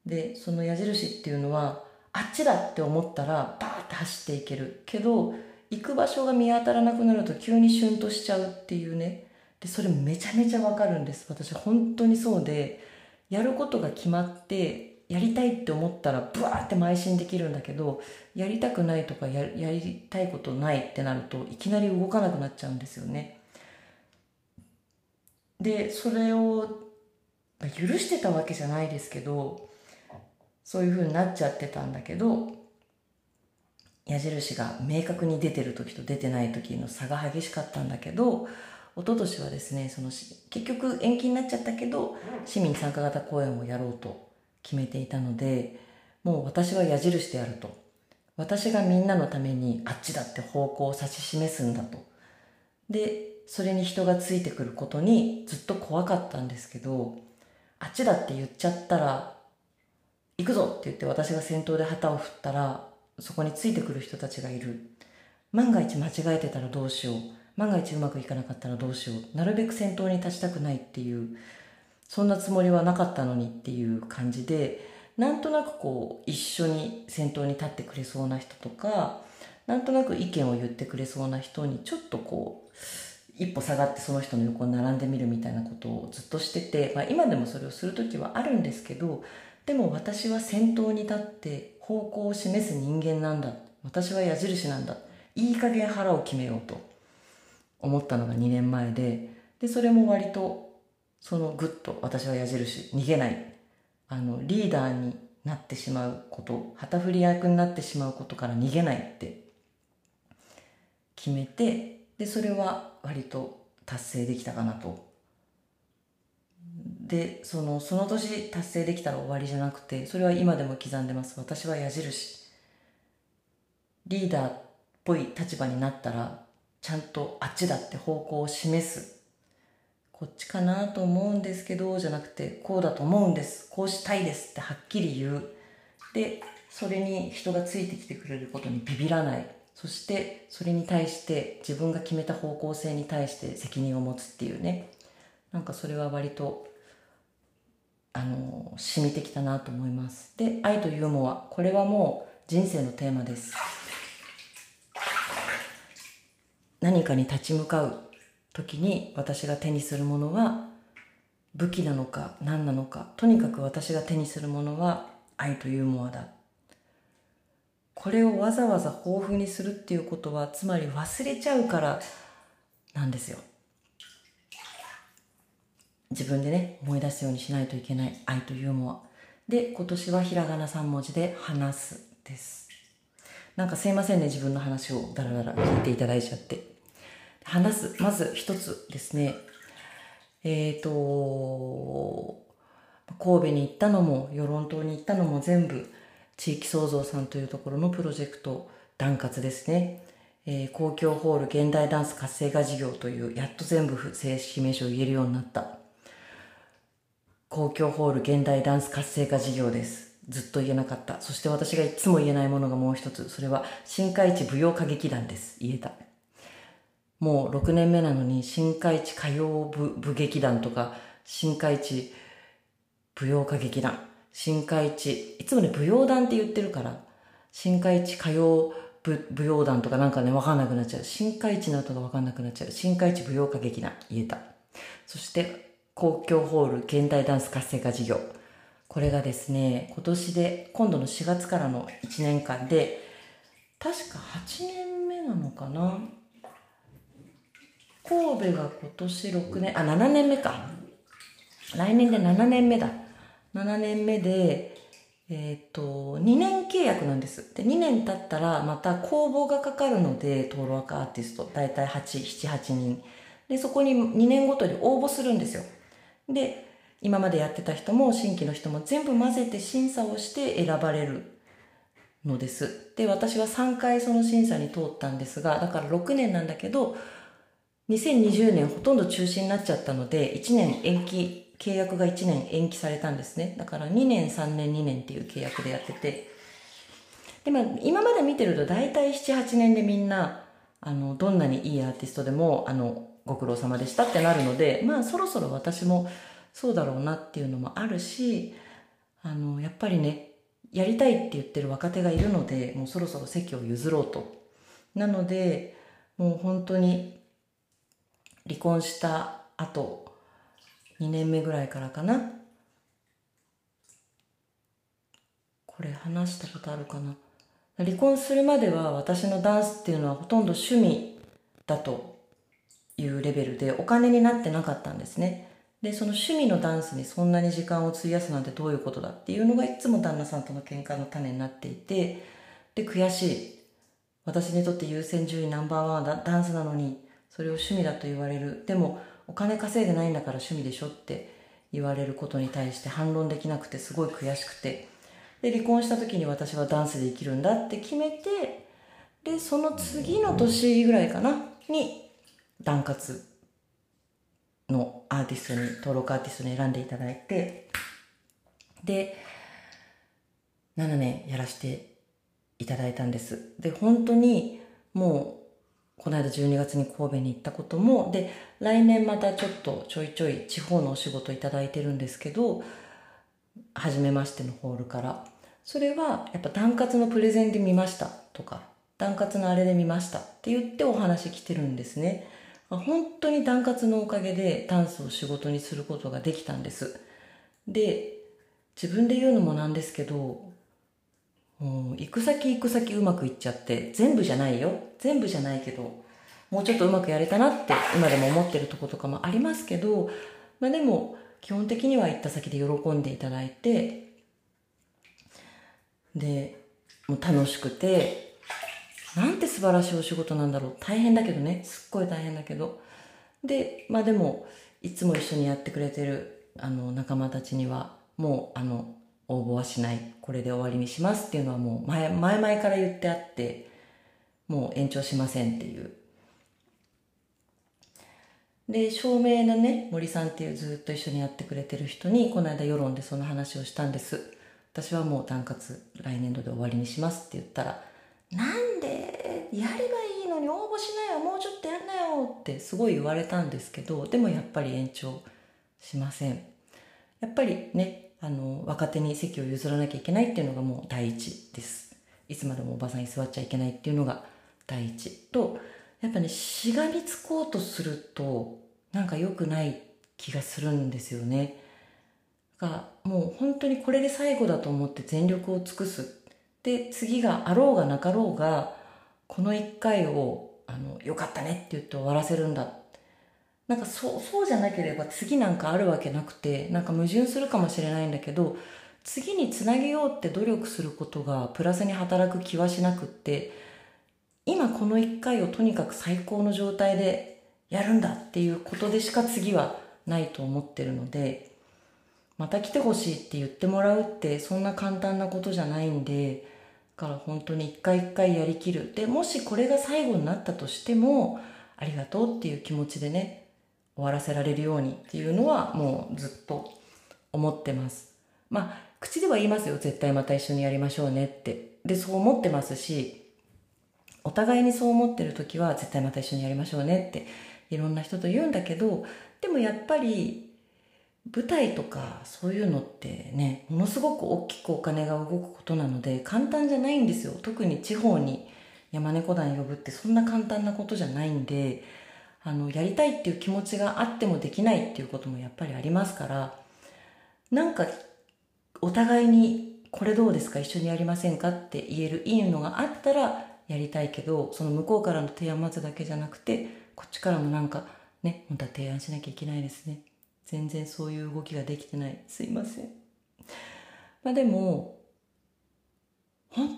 で、その矢印っていうのは、あっちだって思ったらバーって走っていける。けど行く場所が見当たらなくなると急にシュンとしちゃうっていうね。でそれめちゃめちゃわかるんです。私本当にそうでやることが決まってやりたいって思ったらブワーって邁進できるんだけどやりたくないとかやりたいことないってなるといきなり動かなくなっちゃうんですよね。でそれを許してたわけじゃないですけどそういう風になっちゃってたんだけど矢印が明確に出てる時と出てない時の差が激しかったんだけど一昨年はですねその結局延期になっちゃったけど市民参加型公演をやろうと決めていたのでもう私は矢印でやると。私がみんなのためにあっちだって方向を指し示すんだと。でそれに人がついてくることにずっと怖かったんですけどあっちだって言っちゃったら行くぞって言って私が先頭で旗を振ったらそこについてくる人たちがいる。万が一間違えてたらどうしよう。万が一うまくいかなかったらどうしよう。なるべく先頭に立ちたくないっていうそんなつもりはなかったのにっていう感じでなんとなくこう一緒に先頭に立ってくれそうな人とかなんとなく意見を言ってくれそうな人にちょっとこう一歩下がってその人の横に並んでみるみたいなことをずっとしてて、まあ、今でもそれをする時はあるんですけどでも私は先頭に立って方向を示す人間なんだ。私は矢印なんだ。いい加減腹を決めようと。思ったのが2年前で。でそれも割とそのグッと私は矢印逃げない。あのリーダーになってしまうこと旗振り役になってしまうことから逃げないって決めてでそれは割と達成できたかなとでそのその年達成できたら終わりじゃなくてそれは今でも刻んでます。私は矢印。リーダーっぽい立場になったらちゃんとあっちだって方向を示す。こっちかなと思うんですけどじゃなくてこうだと思うんです。こうしたいですってはっきり言う。でそれに人がついてきてくれることにビビらない。そしてそれに対して自分が決めた方向性に対して責任を持つっていうね。なんかそれは割とあの染みてきたなと思います。で愛とユーモアこれはもう人生のテーマです。何かに立ち向かう時に私が手にするものは武器なのか何なのかとにかく私が手にするものは愛とユーモアだ。これをわざわざ豊富にするっていうことはつまり忘れちゃうからなんですよ。自分でね思い出すようにしないといけない愛とユーモア。で今年はひらがな3文字で話すです。なんかすいませんね自分の話をだらだら聞いていただいちゃって。話すまず一つですね。えっ、ー、と神戸に行ったのも与論島に行ったのも全部地域創造さんというところのプロジェクト団活ですね、えー、公共ホール現代ダンス活性化事業というやっと全部正式名称を言えるようになった。公共ホール現代ダンス活性化事業です。ずっと言えなかった。そして私がいつも言えないものがもう一つ。それは新海地舞踊歌劇団です。言えた。もう6年目なのに新海地歌謡部劇団とか、新海地舞踊歌劇団、新海地、いつもね舞踊団って言ってるから、新海地歌謡舞踊団とかなんかね、わかんなくなっちゃう。新海地の後がわかんなくなっちゃう。新海地舞踊歌劇団、言えた。そして、公共ホール現代ダンス活性化事業。これがですね、今年で、今度の4月からの1年間で、確か8年目なのかな？神戸が今年6年、あ、7年目か。来年で7年目だ。7年目で、えっ、ー、と、2年契約なんです。で、2年経ったらまた公募がかかるので、登録アーティスト、だいたい8、7、8人。で、そこに2年ごとに応募するんですよ。で、今までやってた人も新規の人も全部混ぜて審査をして選ばれるのです。で、私は3回その審査に通ったんですが、だから6年なんだけど、2020年ほとんど中止になっちゃったので、1年延期、契約が1年延期されたんですね。だから2年、3年、2年っていう契約でやってて、で、まあ、今まで見てると大体7、8年でみんな、あの、どんなにいいアーティストでも、あの、ご苦労様でしたってなるので、まあそろそろ私もそうだろうなっていうのもあるし、あの、やっぱりね、やりたいって言ってる若手がいるので、もうそろそろ席を譲ろうと。なので、もう本当に離婚した後、2年目ぐらいからかな。これ話したことあるかな。離婚するまでは私のダンスっていうのはほとんど趣味だというレベルでお金になってなかったんですね。でその趣味のダンスにそんなに時間を費やすなんてどういうことだっていうのがいつも旦那さんとの喧嘩の種になっていてで悔しい。私にとって優先順位ナンバーワンはダンスなのにそれを趣味だと言われる。でもお金稼いでないんだから趣味でしょって言われることに対して反論できなくてすごい悔しくて。で離婚した時に私はダンスで生きるんだって決めてでその次の年ぐらいかなにダンカツのアーティストに登録アーティストに選んでいただいてで7年やらせていただいたんです。で本当にもうこの間12月に神戸に行ったこともで来年またちょっとちょいちょい地方のお仕事いただいてるんですけど初めましてのホールから。それはやっぱダンのプレゼンで見ましたとかダンのあれで見ましたって言ってお話来てるんですね。本当にダンのおかげでダンスを仕事にすることができたんです。で自分で言うのもなんですけどもう行く先行く先うまくいっちゃって全部じゃないよ。全部じゃないけどもうちょっとうまくやれたなって今でも思ってるとことかもありますけど、まあ、でも基本的には行った先で喜んでいただいてでもう楽しくてなんて素晴らしいお仕事なんだろう大変だけどねすっごい大変だけどでまあでもいつも一緒にやってくれてるあの仲間たちにはもうあの応募はしない。これで終わりにしますっていうのはもう前、前々から言ってあって、もう延長しませんっていう。で、照明のね、森さんっていうずっと一緒にやってくれてる人に、この間世論でその話をしたんです。私はもう単活来年度で終わりにしますって言ったら、なんでやればいいのに応募しなよもうちょっとやんなよってすごい言われたんですけど、でもやっぱり延長しません。やっぱりね、あの、若手に席を譲らなきゃいけないっていうのがもう第一です。いつまでもおばさんに座っちゃいけないっていうのが第一。と、やっぱね、しがみつこうとすると、なんか良くない気がするんですよね。が、もう本当にこれで最後だと思って全力を尽くす。で、次があろうがなかろうが、この一回を、あの、よかったねって言って終わらせるんだ。なんかそう、そうじゃなければ次なんかあるわけなくて、なんか矛盾するかもしれないんだけど、次につなげようって努力することがプラスに働く気はしなくって、今この一回をとにかく最高の状態でやるんだっていうことでしか次はないと思ってるので、また来てほしいって言ってもらうってそんな簡単なことじゃないんで、から本当に一回一回やりきる。で、もしこれが最後になったとしても、ありがとうっていう気持ちでね、終わらせられるようにっていうのはもうずっと思ってます。まあ、口では言いますよ。絶対また一緒にやりましょうねって。で、そう思ってますし、お互いにそう思ってる時は絶対また一緒にやりましょうねっていろんな人と言うんだけど、でもやっぱり舞台とかそういうのってね、ものすごく大きくお金が動くことなので簡単じゃないんですよ。特に地方に山猫団呼ぶってそんな簡単なことじゃないんで、あの、やりたいっていう気持ちがあってもできないっていうこともやっぱりありますから、なんか、お互いにこれどうですか？一緒にやりませんか？って言えるいいのがあったらやりたいけど、その向こうからの提案待つだけじゃなくて、こっちからもなんかね、本当は提案しなきゃいけないですね。全然そういう動きができてない。すいません。まあでも、本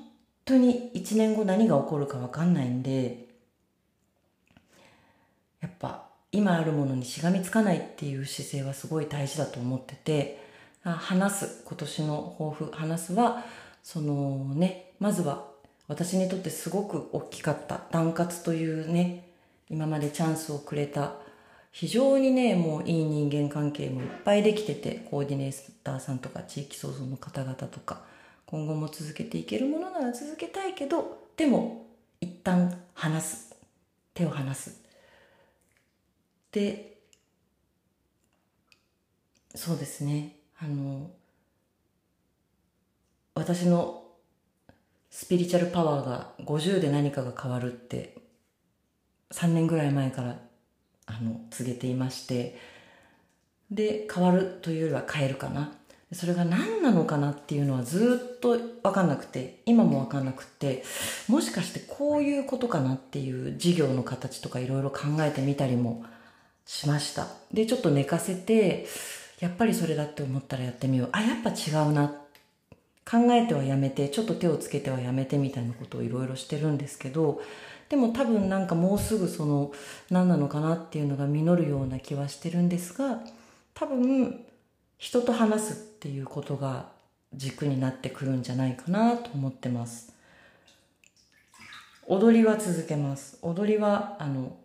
当に一年後何が起こるかわかんないんで、やっぱ今あるものにしがみつかないっていう姿勢はすごい大事だと思ってて話す今年の抱負話すはそのねまずは私にとってすごく大きかった断活というね今までチャンスをくれた非常にねもういい人間関係もいっぱいできててコーディネーターさんとか地域創造の方々とか今後も続けていけるものなら続けたいけどでも一旦離す。手を離す。でそうですね。あの私のスピリチュアルパワーが50で何かが変わるって3年ぐらい前からあの告げていましてで変わるというよりは変えるかな。それが何なのかなっていうのはずっと分かんなくて今も分かんなくてもしかしてこういうことかなっていう事業の形とかいろいろ考えてみたりもしました。でちょっと寝かせてやっぱりそれだって思ったらやってみよう。あやっぱ違うな考えてはやめてちょっと手をつけてはやめてみたいなことをいろいろしてるんですけどでも多分なんかもうすぐその何なのかなっていうのが実るような気はしてるんですが多分人と話すっていうことが軸になってくるんじゃないかなと思ってます。踊りは続けます。踊りはあの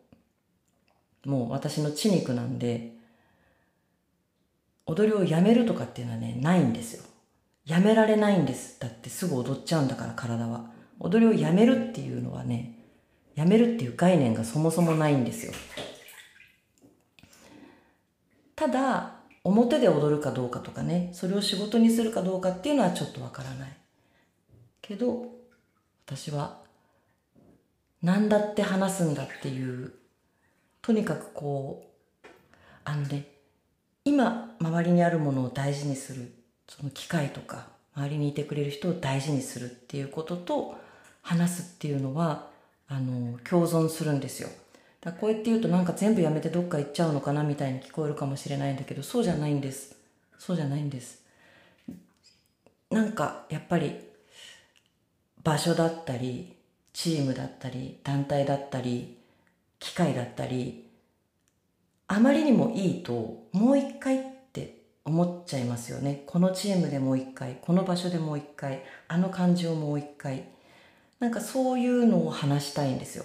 もう私の血肉なんで踊りをやめるとかっていうのはねないんですよ。やめられないんです。だってすぐ踊っちゃうんだから体は。踊りをやめるっていうのはねやめるっていう概念がそもそもないんですよ。ただ表で踊るかどうかとかねそれを仕事にするかどうかっていうのはちょっとわからない。けど私は何だって話すんだっていうとにかくこうあのね今周りにあるものを大事にする。その機会とか周りにいてくれる人を大事にするっていうことと話すっていうのはあの共存するんですよ。だこうやって言うとなんか全部やめてどっか行っちゃうのかなみたいに聞こえるかもしれないんだけどそうじゃないんです。そうじゃないんです。なんかやっぱり場所だったりチームだったり団体だったり機会だったりあまりにもいいともう一回っ思っちゃいますよね。このチームでもう一回この場所でもう一回あの感じをもう一回。なんかそういうのを話したいんですよ。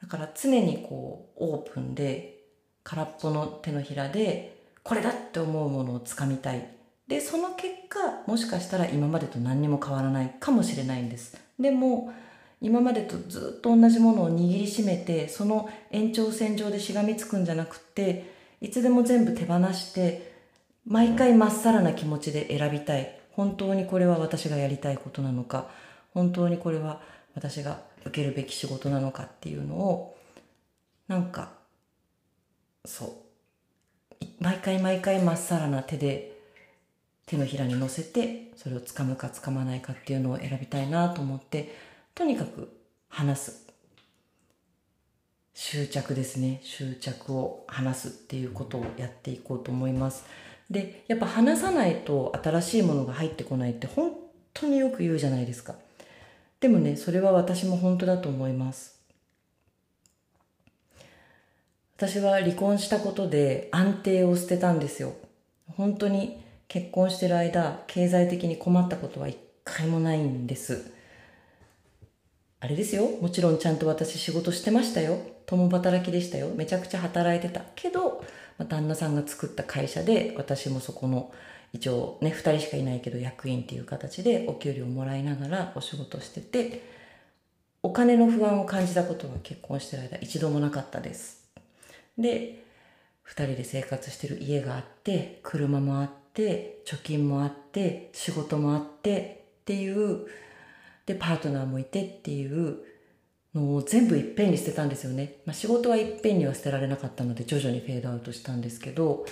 だから常にこうオープンで空っぽの手のひらでこれだって思うものをつかみたい。でその結果もしかしたら今までと何にも変わらないかもしれないんです。でも今までとずっと同じものを握りしめてその延長線上でしがみつくんじゃなくていつでも全部手放して毎回まっさらな気持ちで選びたい。本当にこれは私がやりたいことなのか。本当にこれは私が受けるべき仕事なのかっていうのをなんかそう。毎回毎回まっさらな手で手のひらに乗せてそれをつかむかつかまないかっていうのを選びたいなと思ってとにかく話す。執着ですね。執着を話すっていうことをやっていこうと思います。でやっぱ話さないと新しいものが入ってこないって本当によく言うじゃないですか。でもねそれは私も本当だと思います。私は離婚したことで安定を捨てたんですよ。本当に結婚してる間経済的に困ったことは一回もないんです。あれですよ。もちろんちゃんと私仕事してましたよ。共働きでしたよ。めちゃくちゃ働いてた。けど、まあ、旦那さんが作った会社で私もそこの一応ね、2人しかいないけど役員っていう形でお給料もらいながらお仕事してて、お金の不安を感じたことは結婚してる間一度もなかったです。で、2人で生活してる家があって、車もあって、貯金もあって、仕事もあってっていう、で、パートナーもいてっていうの全部いっぺんに捨てたんですよね。まあ、仕事はいっぺんには捨てられなかったので徐々にフェードアウトしたんですけど、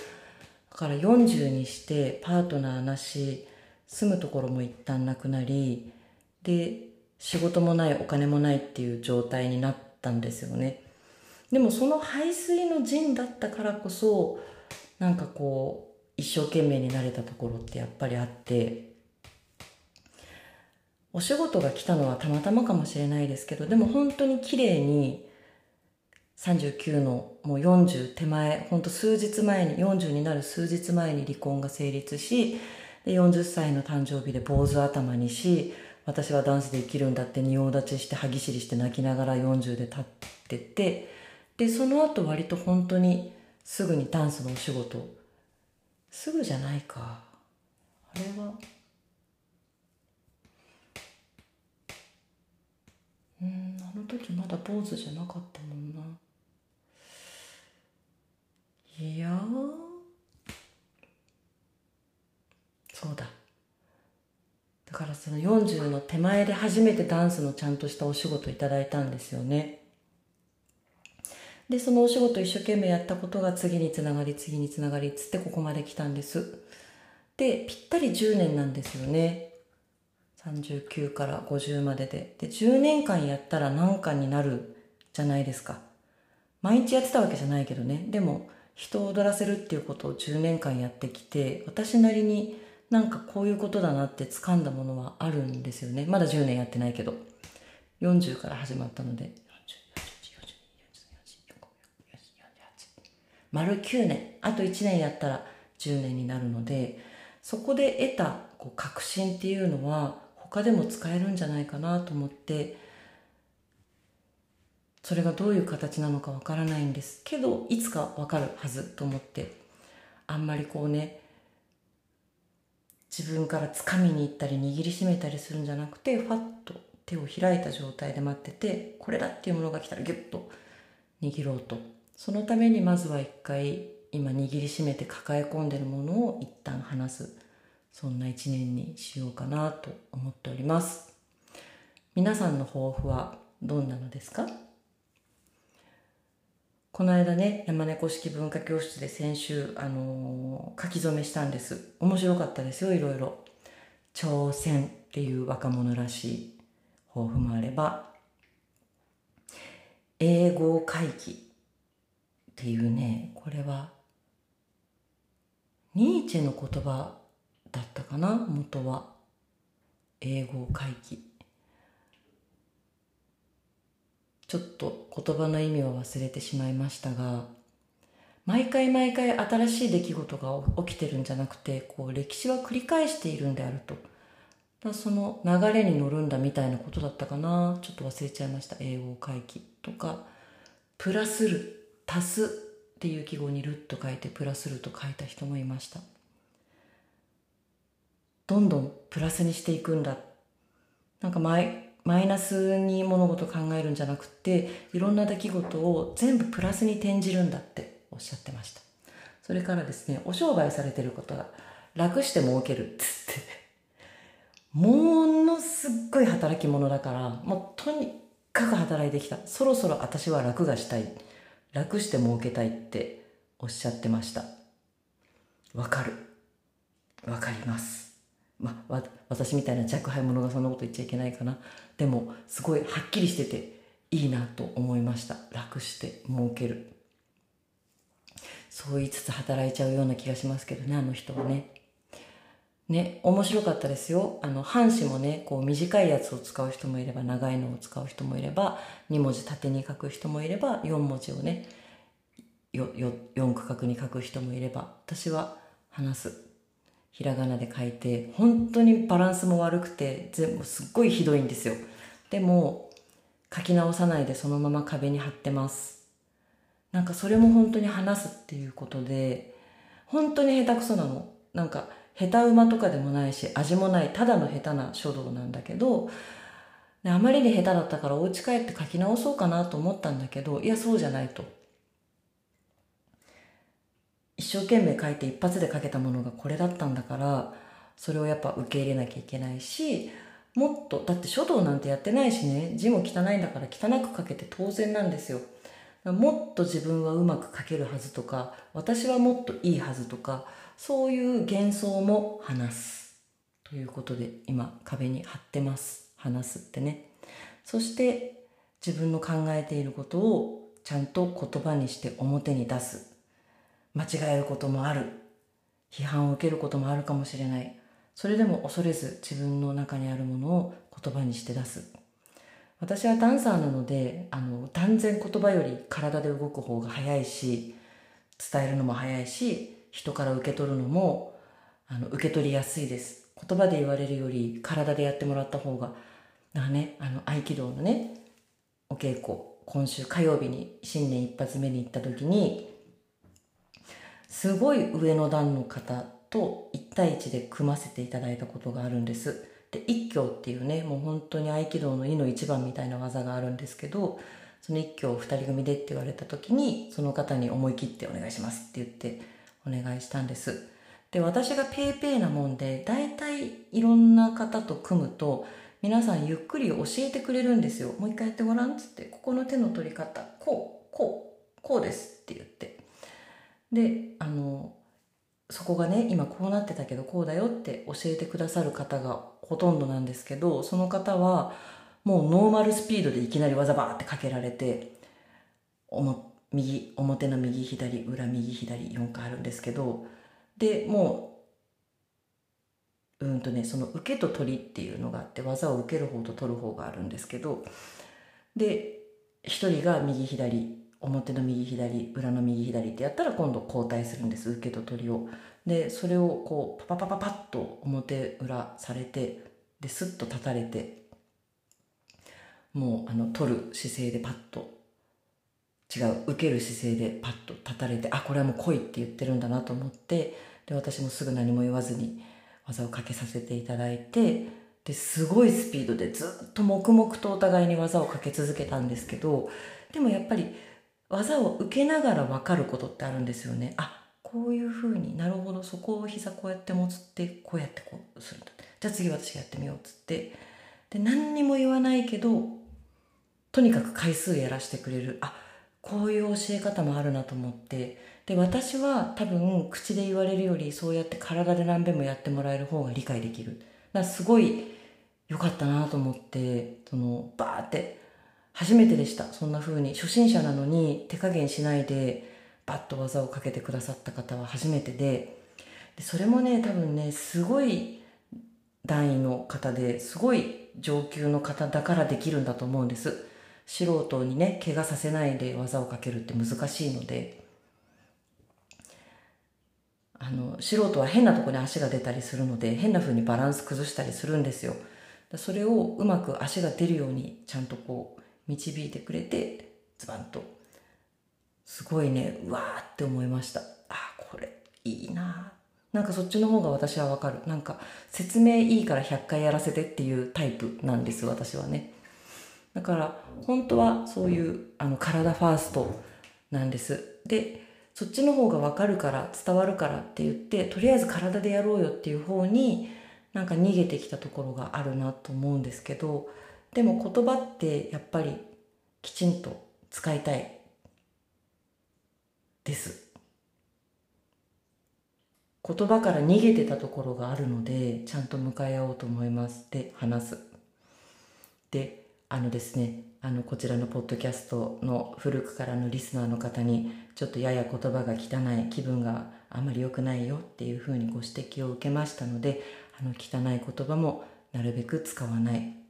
だから40にしてパートナーなし住むところも一旦なくなりで仕事もないお金もないっていう状態になったんですよねでもその排水の陣だったからこそなんかこう一生懸命になれたところってやっぱりあってお仕事が来たのはたまたまかもしれないですけどでも本当に綺麗に39のもう40手前、ほんと数日前に、40になる数日前に離婚が成立し、で40歳の誕生日で坊主頭にし、私はダンスで生きるんだって仁王立ちして歯ぎしりして泣きながら40で立ってて、で、その後割と本当にすぐにダンスのお仕事、すぐじゃないか。あれは、うん、あの時まだ坊主じゃなかったもんな。いやそうだ。だからその40の手前で初めてダンスのちゃんとしたお仕事いただいたんですよね。でそのお仕事一生懸命やったことが次につながり次につながりっつってここまで来たんです。でぴったり10年なんですよね。39から50までで。で10年間やったら何かになるじゃないですか。毎日やってたわけじゃないけどね。でも人を踊らせるっていうことを10年間やってきて私なりになんかこういうことだなって掴んだものはあるんですよね。まだ10年やってないけど。40から始まったので。丸9年あと1年やったら10年になるのでそこで得たこう確信っていうのは他でも使えるんじゃないかなと思ってそれがどういう形なのかわからないんですけどいつかわかるはずと思ってあんまりこうね自分から掴みに行ったり握りしめたりするんじゃなくてファッと手を開いた状態で待っててこれだっていうものが来たらギュッと握ろうと。そのためにまずは一回今握りしめて抱え込んでるものを一旦離す。そんな一年にしようかなと思っております。皆さんの抱負はどんなのですか？この間ね山猫式文化教室で先週、あのー、書き初めしたんです。面白かったですよいろいろ。挑戦っていう若者らしい抱負もあれば英語会議っていうねこれはニーチェの言葉だったかな元は。英語会議。ちょっと言葉の意味は忘れてしまいましたが毎回毎回新しい出来事が起きてるんじゃなくてこう歴史は繰り返しているんであると。だその流れに乗るんだみたいなことだったかな。ちょっと忘れちゃいました。英語会議とか。プラスる足すっていう記号にるっと書いてプラスると書いた人もいました。どんどんプラスにしていくんだ。なんかマイマイナスに物事考えるんじゃなくていろんな出来事を全部プラスに転じるんだっておっしゃってました。それからですねお商売されてることが楽して儲けるっつって。ものすっごい働き者だからもうとにかく働いてきた。そろそろ私は楽がしたい。楽して儲けたいっておっしゃってました。わかる。わかります。まあ私みたいな若輩者がそんなこと言っちゃいけないかなでもすごいはっきりしてていいなと思いました楽して儲けるそう言いつつ働いちゃうような気がしますけどねあの人はねね、面白かったですよ。あの、半紙もね、こう短いやつを使う人もいれば、長いのを使う人もいれば、2文字縦に書く人もいれば、4文字をね、よ、よ、4区画に書く人もいれば、私は話す。ひらがなで書いて、本当にバランスも悪くて、全部すっごいひどいんですよ。でも、書き直さないでそのまま壁に貼ってます。なんかそれも本当に話すっていうことで、本当に下手くそなの。なんか、下手馬とかでもないし味もないただの下手な書道なんだけどあまりに下手だったからお家帰って書き直そうかなと思ったんだけどいやそうじゃないと一生懸命書いて一発で書けたものがこれだったんだからそれをやっぱ受け入れなきゃいけないしもっとだって書道なんてやってないしね字も汚いんだから汚く書けて当然なんですよ。もっと自分はうまく書けるはずとか私はもっといいはずとかそういう幻想も話す。ということで今壁に貼ってます。話すってね。そして自分の考えていることをちゃんと言葉にして表に出す。間違えることもある。批判を受けることもあるかもしれない。それでも恐れず自分の中にあるものを言葉にして出す。私はダンサーなのであの断然言葉より体で動く方が早いし伝えるのも早いし人から受け取るのもあの受け取りやすいです。言葉で言われるより体でやってもらった方がだねあの合気道のねお稽古今週火曜日に新年一発目に行った時にすごい上の段の方と1対1で組ませていただいたことがあるんですで一挙っていうねもう本当に合気道の意の一番みたいな技があるんですけどその一挙を2人組でって言われた時にその方に思い切ってお願いしますって言ってお願いしたんです。で、私が paypay なもんで、大体いろんな方と組むと、皆さんゆっくり教えてくれるんですよ。もう一回やってごらんっつって、ここの手の取り方、こう、こう、こうですって言って。で、あの、そこがね、今こうなってたけどこうだよって教えてくださる方がほとんどなんですけど、その方はもうノーマルスピードでいきなり技バーってかけられて、思右表の右左裏右左4回あるんですけどでもううんとねその受けと取りっていうのがあって技を受ける方と取る方があるんですけどで一人が右左表の右左裏の右左ってやったら今度交代するんです受けと取りを。でそれをこうパパパパパッと表裏されてでスッと立たれてもうあの取る姿勢でパッと違う受ける姿勢でパッと立たれてあこれはもう来いって言ってるんだなと思ってで私もすぐ何も言わずに技をかけさせていただいてですごいスピードでずっと黙々とお互いに技をかけ続けたんですけどでもやっぱり技を受けながら分かることってあるんですよね。あこういうふうになるほどそこを膝こうやって持つってこうやってこうするんだ。じゃあ次私やってみようっつって。で何にも言わないけどとにかく回数やらしてくれる。あこういう教え方もあるなと思って。で私は多分口で言われるよりそうやって体で何べんもやってもらえる方が理解できる。だからすごい良かったなと思ってそのバーって初めてでした。そんな風に。初心者なのに手加減しないでバッと技をかけてくださった方は初めてで。でそれもね多分ねすごい段位の方ですごい上級の方だからできるんだと思うんです。素人にね怪我させないで技をかけるって難しいので。あの素人は変なとこに足が出たりするので変な風にバランス崩したりするんですよ。それをうまく足が出るようにちゃんとこう導いてくれてズバンと。すごいねうわーって思いました。あこれいいななんかそっちの方が私はわかる。なんか説明いいから100回やらせてっていうタイプなんです私はね。だから本当はそういうあの体ファーストなんです。でそっちの方がわかるから伝わるからって言ってとりあえず体でやろうよっていう方になんか逃げてきたところがあるなと思うんですけどでも言葉ってやっぱりきちんと使いたいです。言葉から逃げてたところがあるのでちゃんと向かい合おうと思います。で話す。であのですねあのこちらのポッドキャストの古くからのリスナーの方にちょっとやや言葉が汚い気分があまり良くないよっていうふうにご指摘を受けましたのであの汚い言葉もなるべく使わない。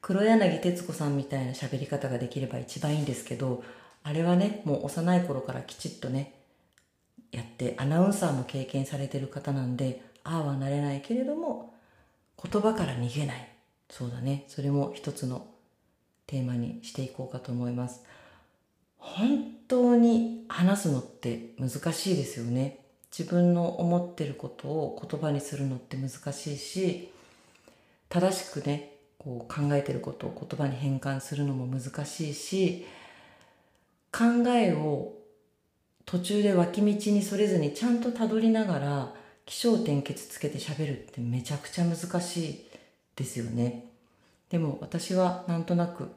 黒柳徹子さんみたいな喋り方ができれば一番いいんですけどあれはねもう幼い頃からきちっとねやってアナウンサーも経験されてる方なんでああはなれないけれども言葉から逃げない。そうだね。それも一つのテーマにしていこうかと思います。本当に話すのって難しいですよね。自分の思ってることを言葉にするのって難しいし正しくねこう考えてることを言葉に変換するのも難しいし考えを途中で脇道にそれずにちゃんとたどりながら起承転結つけて喋るってめちゃくちゃ難しいですよね。でも私はなんとなく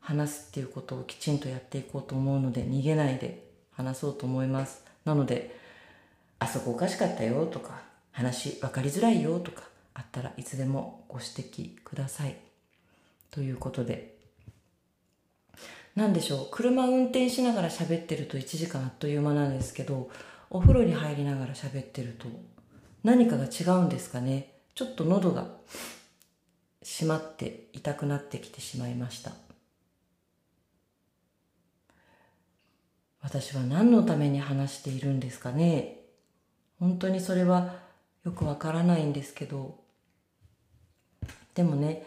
話すっていうことをきちんとやっていこうと思うので逃げないで話そうと思います。なのであそこおかしかったよとか話分かりづらいよとかあったらいつでもご指摘ください。ということで。何でしょう。車運転しながら喋ってると1時間あっという間なんですけどお風呂に入りながら喋ってると何かが違うんですかね。ちょっと喉が閉まって痛くなってきてしまいました。私は何のために話しているんですかね。本当にそれはよくわからないんですけど。でもね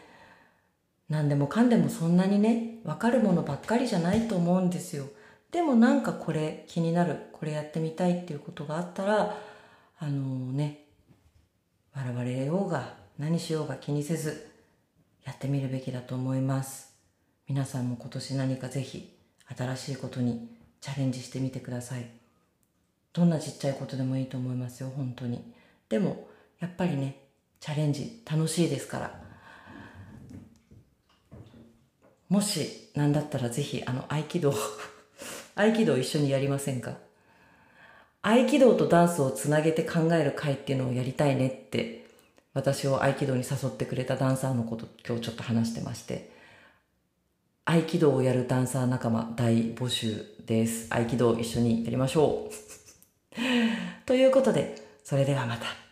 何でもかんでもそんなにねわかるものばっかりじゃないと思うんですよ。でもなんかこれ気になるこれやってみたいっていうことがあったらあのね笑われようが何しようが気にせずやってみるべきだと思います。皆さんも今年何かぜひ新しいことにチャレンジしてみてください。どんなちっちゃいことでもいいと思いますよ本当に。でもやっぱりねチャレンジ楽しいですから。もし何だったらぜひあの合気道 合気道一緒にやりませんか？合気道とダンスをつなげて考える会っていうのをやりたいねって私を合気道に誘ってくれたダンサーのこと今日ちょっと話してまして合気道をやるダンサー仲間大募集です。合気道一緒にやりましょう。ということで、それではまた。